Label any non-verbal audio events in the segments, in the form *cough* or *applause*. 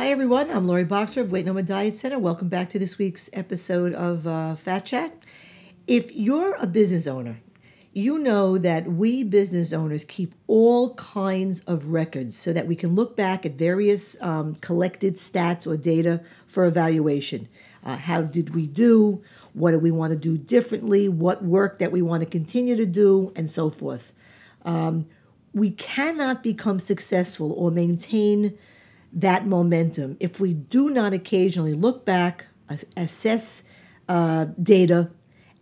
Hi, everyone. I'm Lori Boxer of Weight No More Diet Center. Welcome back to this week's episode of uh, Fat Chat. If you're a business owner, you know that we business owners keep all kinds of records so that we can look back at various um, collected stats or data for evaluation. Uh, how did we do? What do we want to do differently? What work that we want to continue to do, and so forth. Um, we cannot become successful or maintain that momentum if we do not occasionally look back, assess uh, data,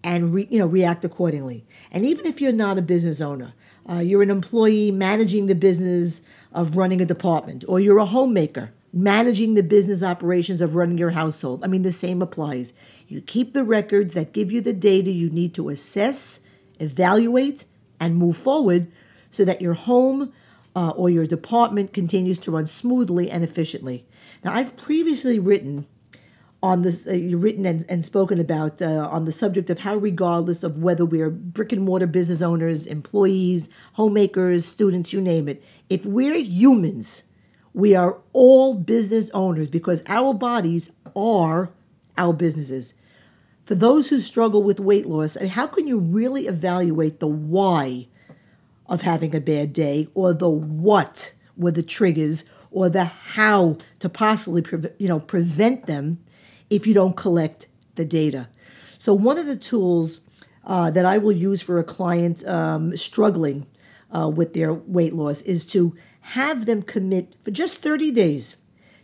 and re, you know react accordingly. And even if you're not a business owner, uh, you're an employee managing the business of running a department, or you're a homemaker managing the business operations of running your household. I mean, the same applies. You keep the records that give you the data you need to assess, evaluate, and move forward so that your home uh, or your department continues to run smoothly and efficiently. Now, I've previously written on this, uh, written and, and spoken about uh, on the subject of how, regardless of whether we're brick and mortar business owners, employees, homemakers, students, you name it, if we're humans, we are all business owners because our bodies are our businesses. For those who struggle with weight loss, I mean, how can you really evaluate the why of having a bad day or the what were the triggers or the how to possibly pre- you know prevent them if you don't collect the data. So one of the tools uh, that i will use for a client um, struggling uh, with their weight loss is to have them commit for just 30 days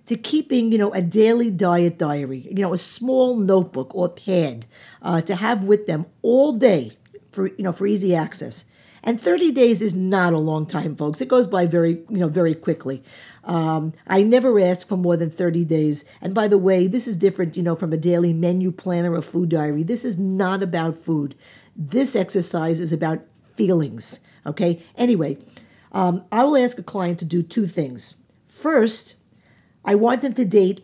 to keeping you know a daily diet diary you know a small notebook or pad uh, to have with them all day for you know for easy access and 30 days is not a long time, folks. It goes by very, you know, very quickly. Um, I never ask for more than 30 days. And by the way, this is different, you know, from a daily menu planner or food diary. This is not about food. This exercise is about feelings. Okay. Anyway, um, I will ask a client to do two things. First, I want them to date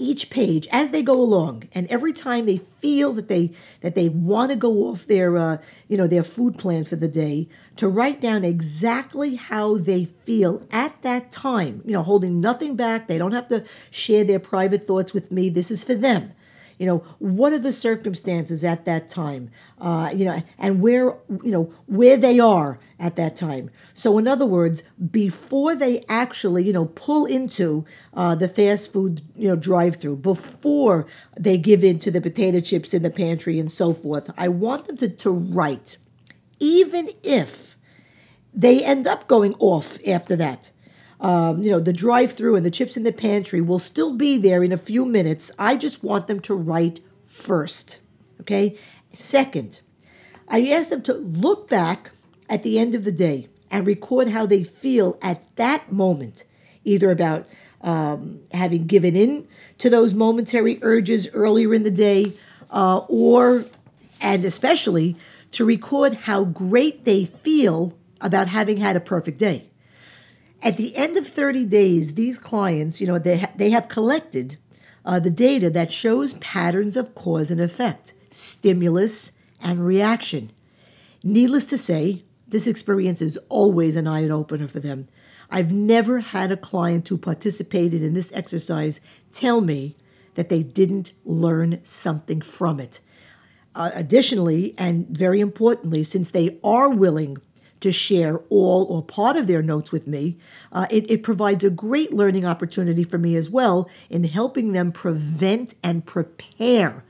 each page as they go along and every time they feel that they that they want to go off their uh, you know their food plan for the day to write down exactly how they feel at that time you know holding nothing back they don't have to share their private thoughts with me this is for them you know what are the circumstances at that time? Uh, you know and where you know where they are at that time. So in other words before they actually you know pull into uh, the fast food you know drive through before they give in to the potato chips in the pantry and so forth i want them to, to write even if they end up going off after that um, you know, the drive through and the chips in the pantry will still be there in a few minutes. I just want them to write first. Okay? Second, I ask them to look back at the end of the day and record how they feel at that moment, either about um, having given in to those momentary urges earlier in the day, uh, or, and especially, to record how great they feel about having had a perfect day. At the end of 30 days, these clients, you know, they, ha- they have collected uh, the data that shows patterns of cause and effect, stimulus and reaction. Needless to say, this experience is always an eye opener for them. I've never had a client who participated in this exercise tell me that they didn't learn something from it. Uh, additionally, and very importantly, since they are willing to share all or part of their notes with me. Uh, it, it provides a great learning opportunity for me as well in helping them prevent and prepare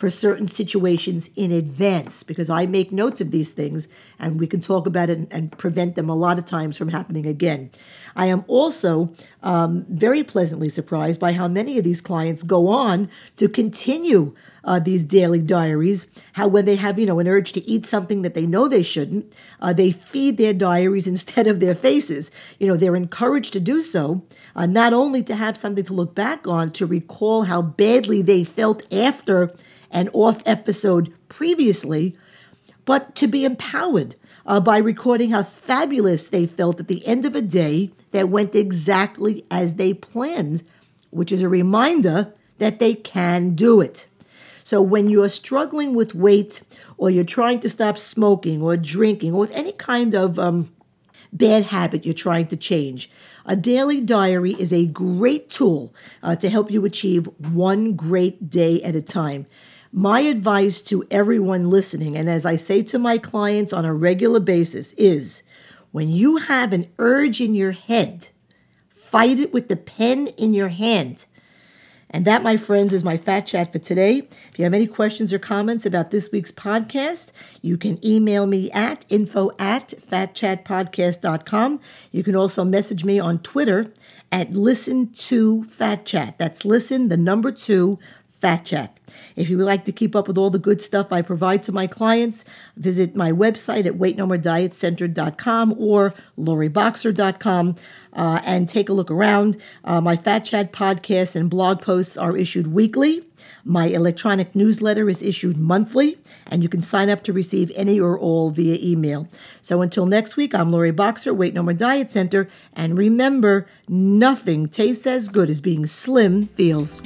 for certain situations in advance because I make notes of these things and we can talk about it and, and prevent them a lot of times from happening again. I am also um, very pleasantly surprised by how many of these clients go on to continue uh, these daily diaries. How when they have you know an urge to eat something that they know they shouldn't, uh, they feed their diaries *laughs* instead of their faces. You know they're encouraged to do so, uh, not only to have something to look back on to recall how badly they felt after an off episode previously, but to be empowered uh, by recording how fabulous they felt at the end of a day that went exactly as they planned, which is a reminder that they can do it. So when you're struggling with weight or you're trying to stop smoking or drinking or with any kind of um, bad habit you're trying to change. A daily diary is a great tool uh, to help you achieve one great day at a time. My advice to everyone listening, and as I say to my clients on a regular basis, is when you have an urge in your head, fight it with the pen in your hand. And that, my friends, is my fat chat for today. If you have any questions or comments about this week's podcast, you can email me at info at fatchatpodcast.com. You can also message me on Twitter at listen to fat chat. That's listen, the number two, Fat Chat. If you would like to keep up with all the good stuff I provide to my clients, visit my website at weightnomoredietcenter.com or loriboxer.com uh, and take a look around. Uh, my Fat Chat podcast and blog posts are issued weekly. My electronic newsletter is issued monthly, and you can sign up to receive any or all via email. So until next week, I'm Lori Boxer, Weight No More Diet Center, and remember, nothing tastes as good as being slim feels.